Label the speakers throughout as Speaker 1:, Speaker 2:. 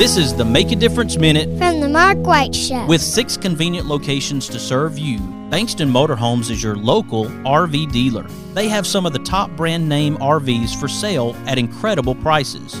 Speaker 1: This is the Make a Difference Minute
Speaker 2: from the Mark White Show.
Speaker 1: with six convenient locations to serve you. Bankston Motorhomes is your local RV dealer. They have some of the top brand name RVs for sale at incredible prices.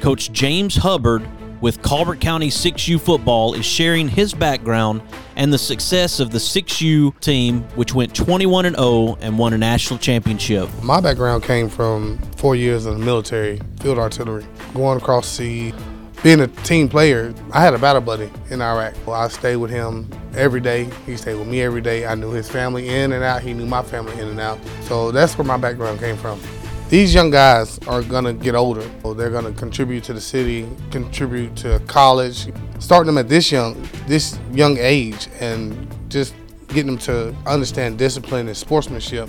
Speaker 1: Coach James Hubbard with Colbert County 6U football is sharing his background and the success of the 6U team, which went 21 and 0 and won a national championship.
Speaker 3: My background came from four years in the military, field artillery, going across the sea. Being a team player, I had a battle buddy in Iraq. Well, I stayed with him every day. He stayed with me every day. I knew his family in and out. He knew my family in and out. So that's where my background came from. These young guys are gonna get older. They're gonna contribute to the city, contribute to college. Starting them at this young, this young age, and just getting them to understand discipline and sportsmanship,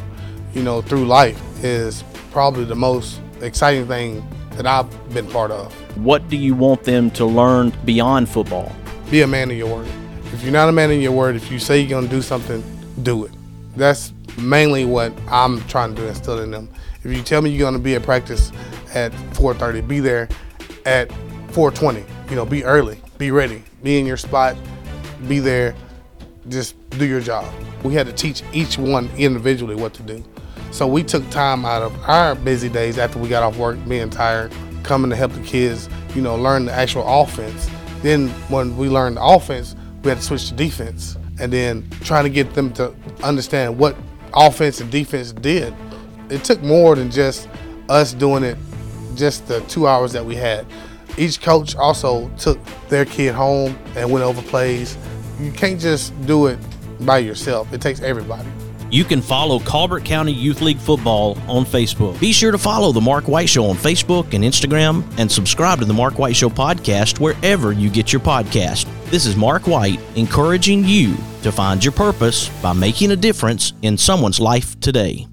Speaker 3: you know, through life is probably the most exciting thing that I've been part of.
Speaker 1: What do you want them to learn beyond football?
Speaker 3: Be a man of your word. If you're not a man of your word, if you say you're gonna do something, do it. That's mainly what I'm trying to do instill in them. If you tell me you're gonna be at practice at 4:30, be there at 4:20. You know, be early, be ready, be in your spot, be there. Just do your job. We had to teach each one individually what to do. So we took time out of our busy days after we got off work, being tired, coming to help the kids, you know, learn the actual offense. Then when we learned the offense, we had to switch to defense. And then trying to get them to understand what offense and defense did. It took more than just us doing it just the two hours that we had. Each coach also took their kid home and went over plays. You can't just do it by yourself. It takes everybody.
Speaker 1: You can follow Colbert County Youth League Football on Facebook. Be sure to follow The Mark White Show on Facebook and Instagram and subscribe to The Mark White Show podcast wherever you get your podcast. This is Mark White encouraging you to find your purpose by making a difference in someone's life today.